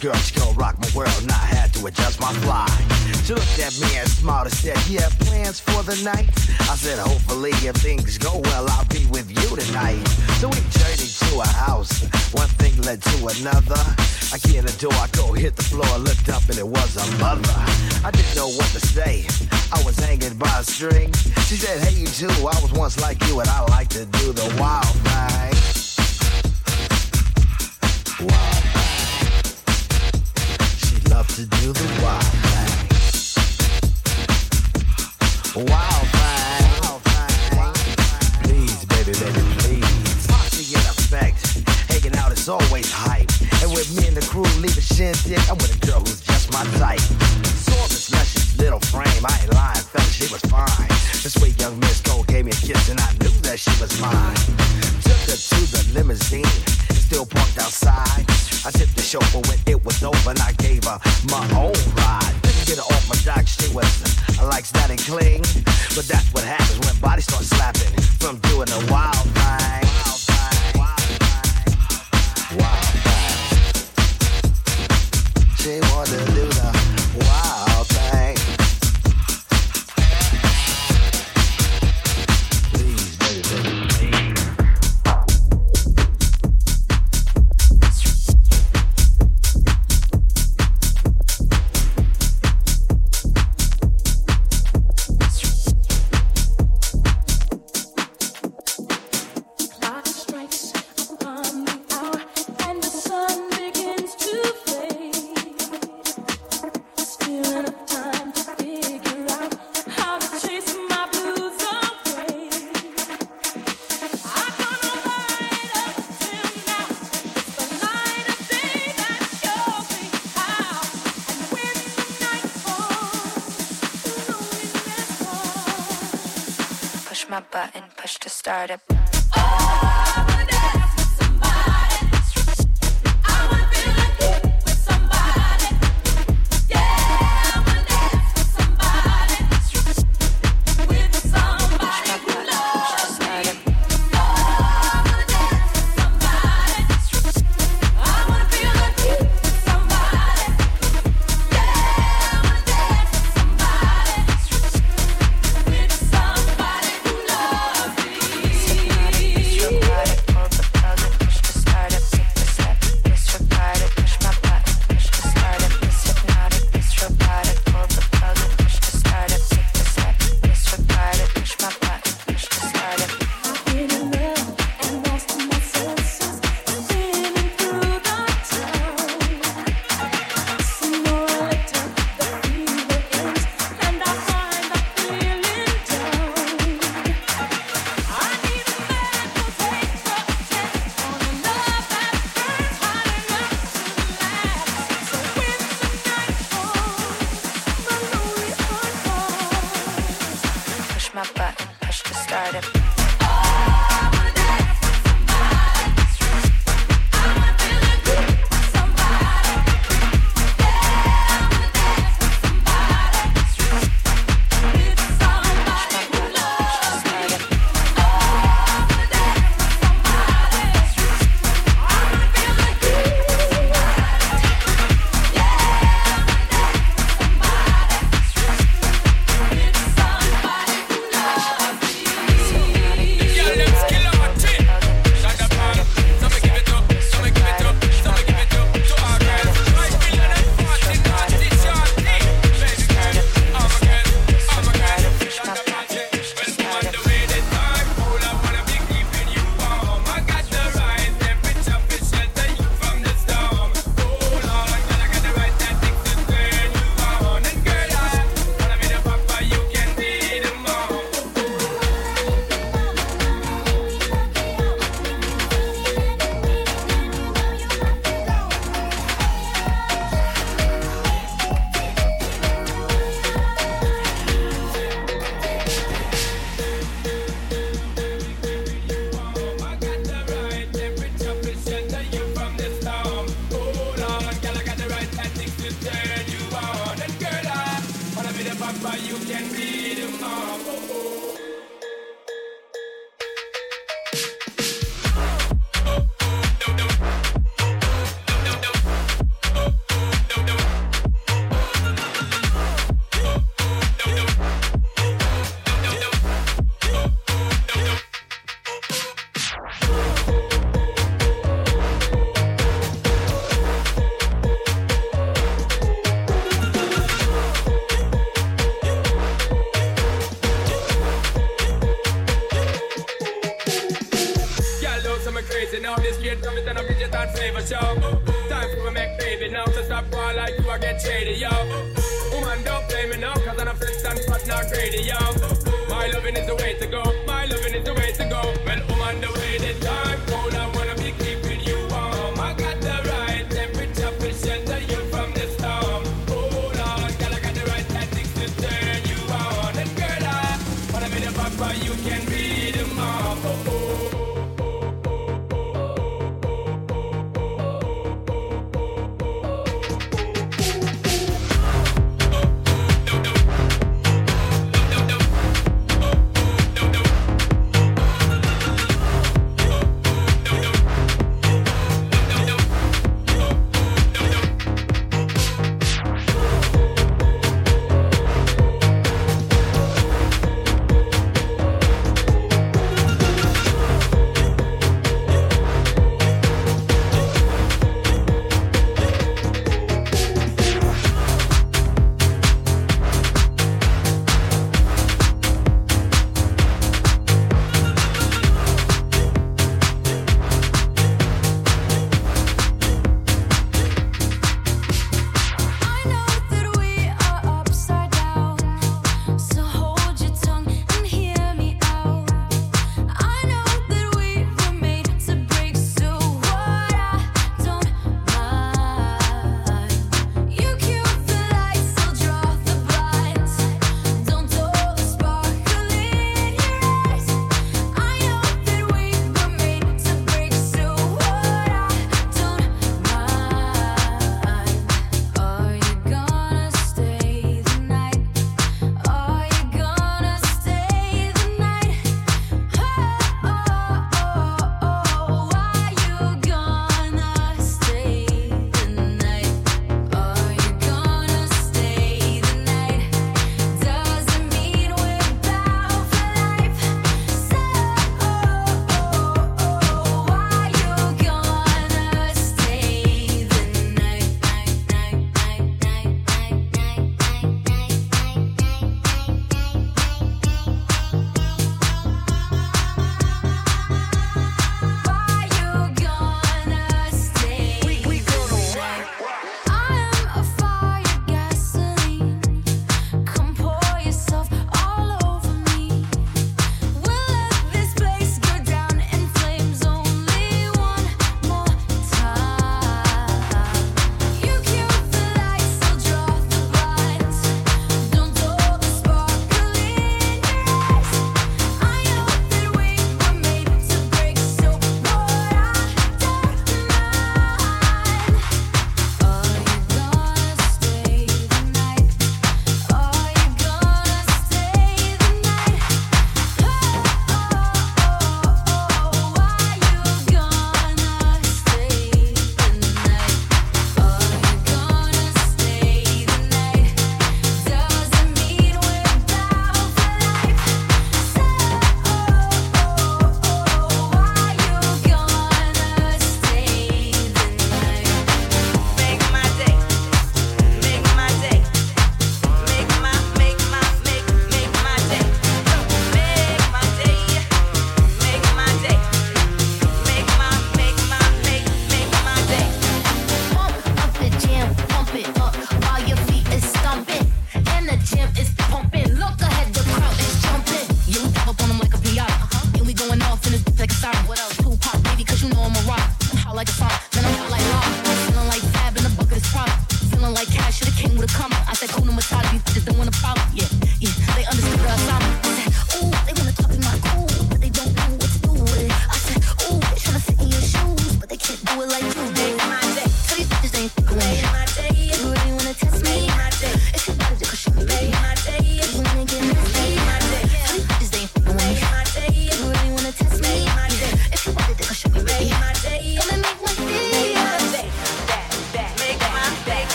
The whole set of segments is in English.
girl, she gon' rock my world, and I had to adjust my fly. She looked at me and smiled and said, You have plans for the night? I said, Hopefully, if things go well, I'll be with you tonight. So we journeyed to a house, one thing led to another. I get the door, I go hit the floor, looked up, and it was a mother. I didn't know what to say, I was hanging by a string. She said, Hey, you too, I was once like you, and I like to do the wild thing. Wild to do the wild thing. Please, baby, baby, please. In effect. Hanging out is always hype. And with me and the crew leave a shindig, I'm with a girl who's just my type. This luscious little frame. I ain't lying, she was fine. Sweet young Miss me a kiss and I knew that she was mine. Took her to the limousine, still parked outside. I tipped the chauffeur when it was over and I gave her my own ride. Get her off my jock, she was I like that cling. But that's what happens when bodies start slapping from doing a wild thing. Wild thing. Wild thing. She wanted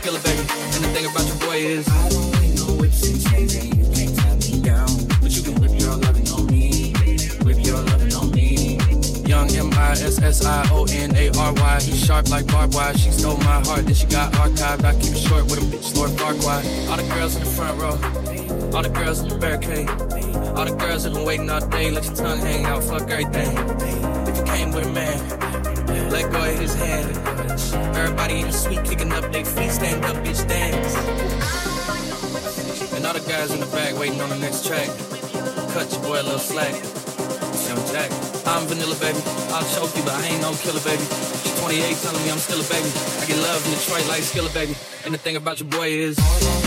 big baby. And the thing about your boy is, I don't you can't me down. But you can rip your loving on me, your on me. Young M I S S I O N A R Y. He's sharp like barbed wire. She stole my heart, then she got archived. I keep it short with a bitch, Lord Farquaad. All the girls in the front row, all the girls in the barricade, all the girls have been waiting all day. Let your tongue hang out, fuck everything. If you came with a man let go of his hand. Everybody in the suite kicking up their feet, stand up, bitch, dance. And all the guys in the back waiting on the next track. Cut your boy a little slack. Young Jack. I'm vanilla, baby. I'll choke you, but I ain't no killer, baby. 28 telling me I'm still a baby. I get love in Detroit like Skilla, baby. And the thing about your boy is.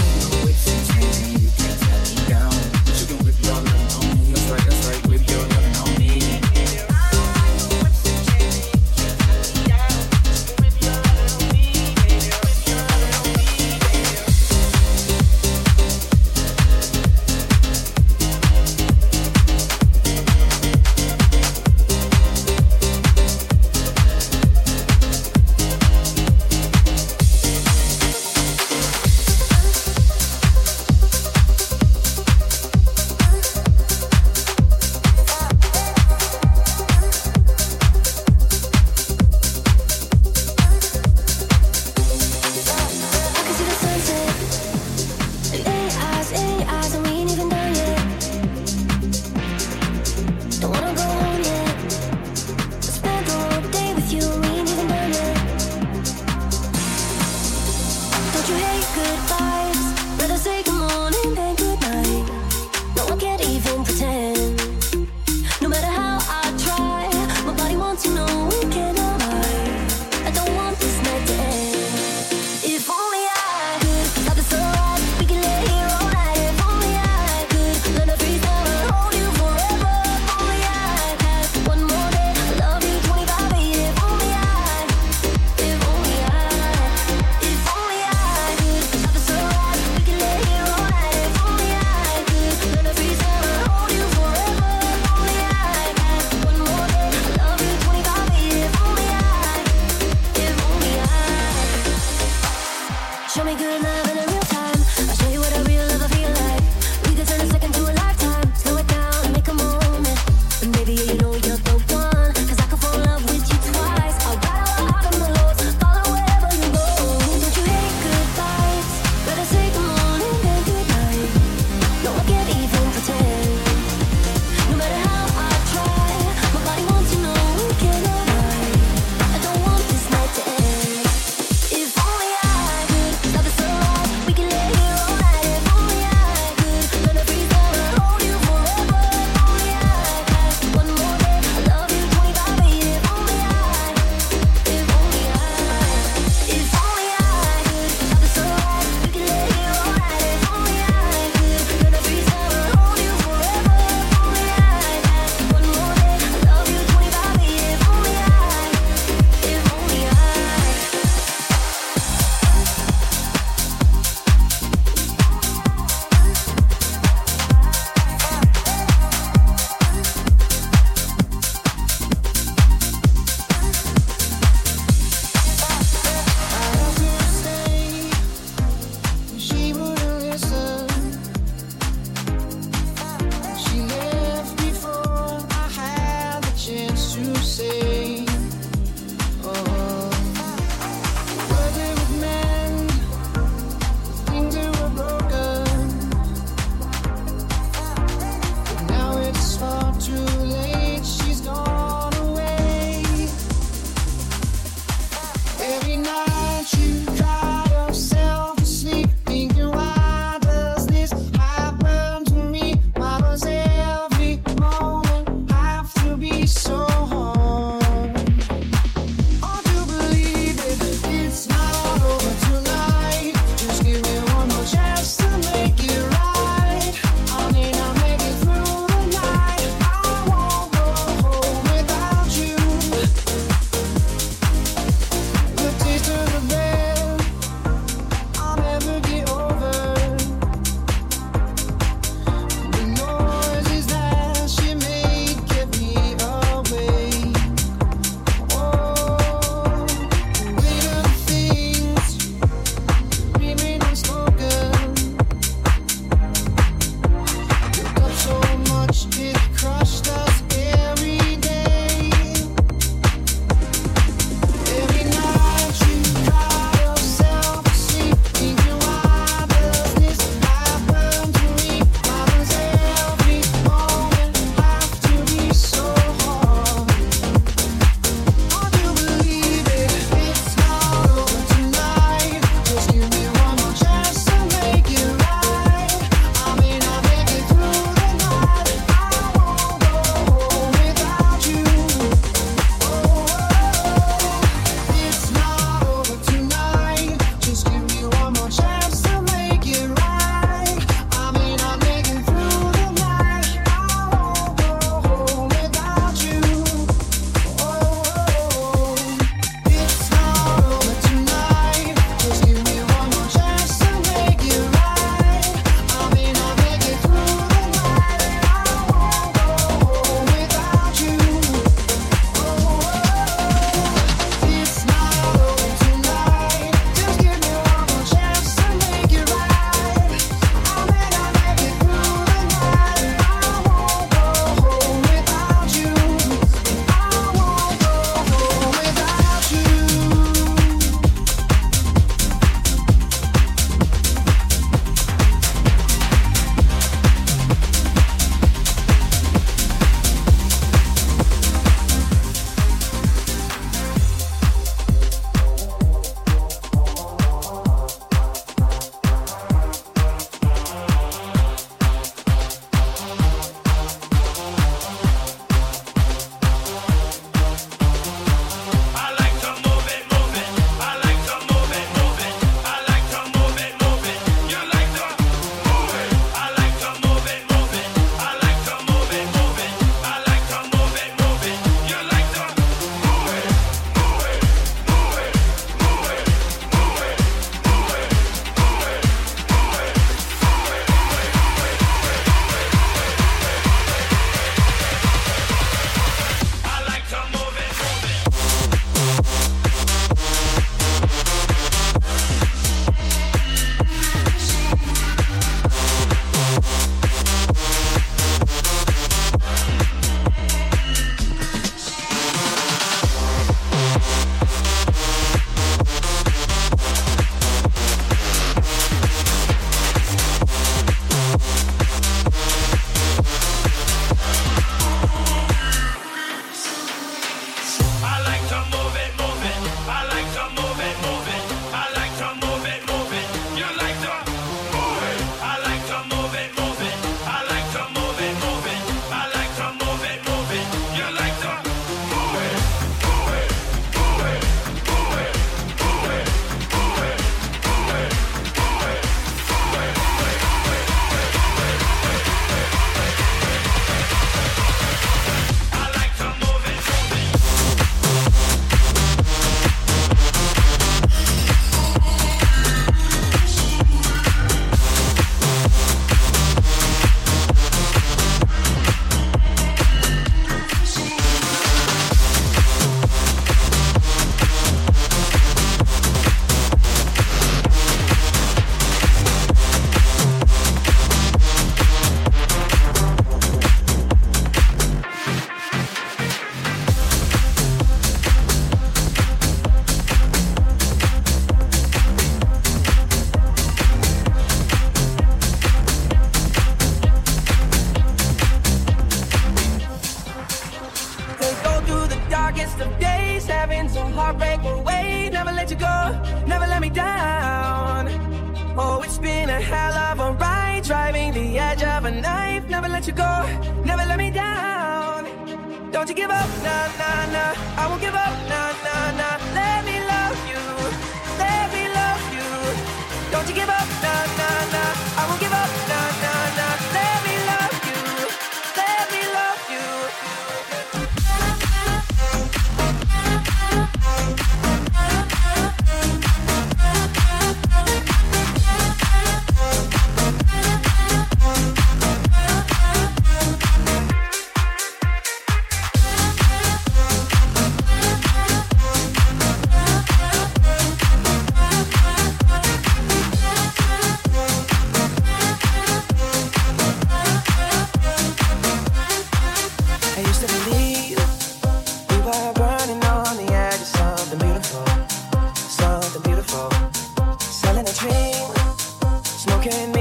can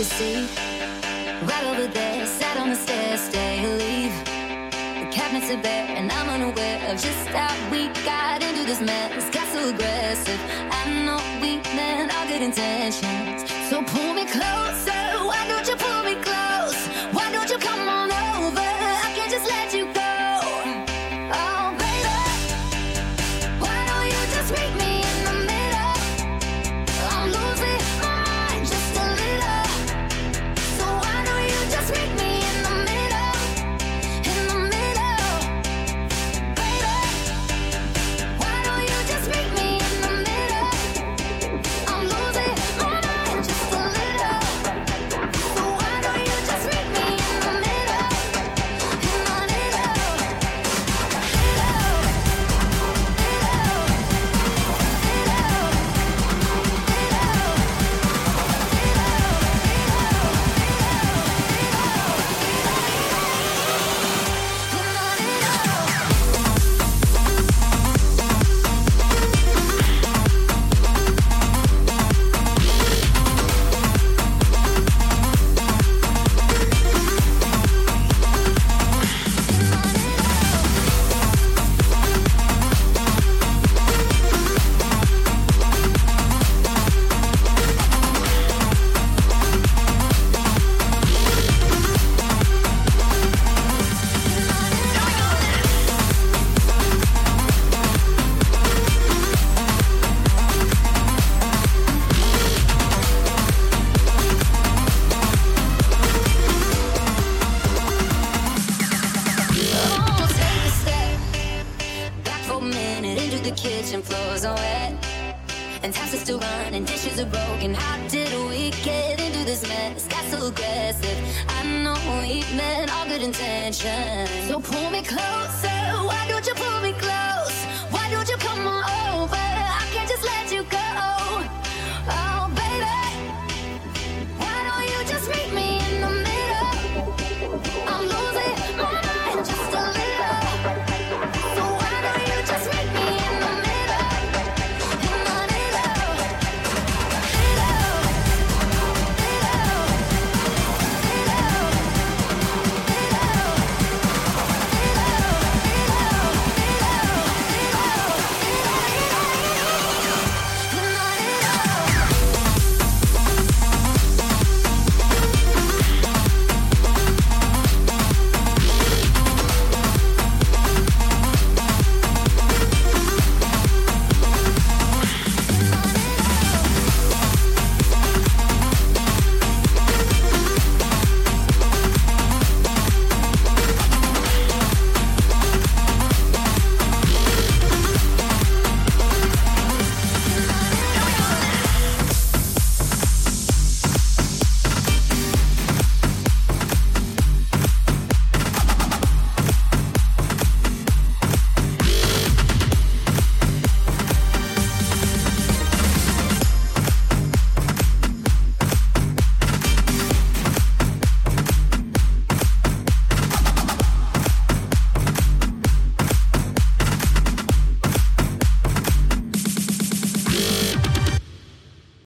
can see right over there, sat on the stairs, stay or leave. The cabinets are bare, and I'm unaware of just how we got into this mess. Got so aggressive. I'm not know we meant all good intentions. So pull me closer. Why don't you pull me closer?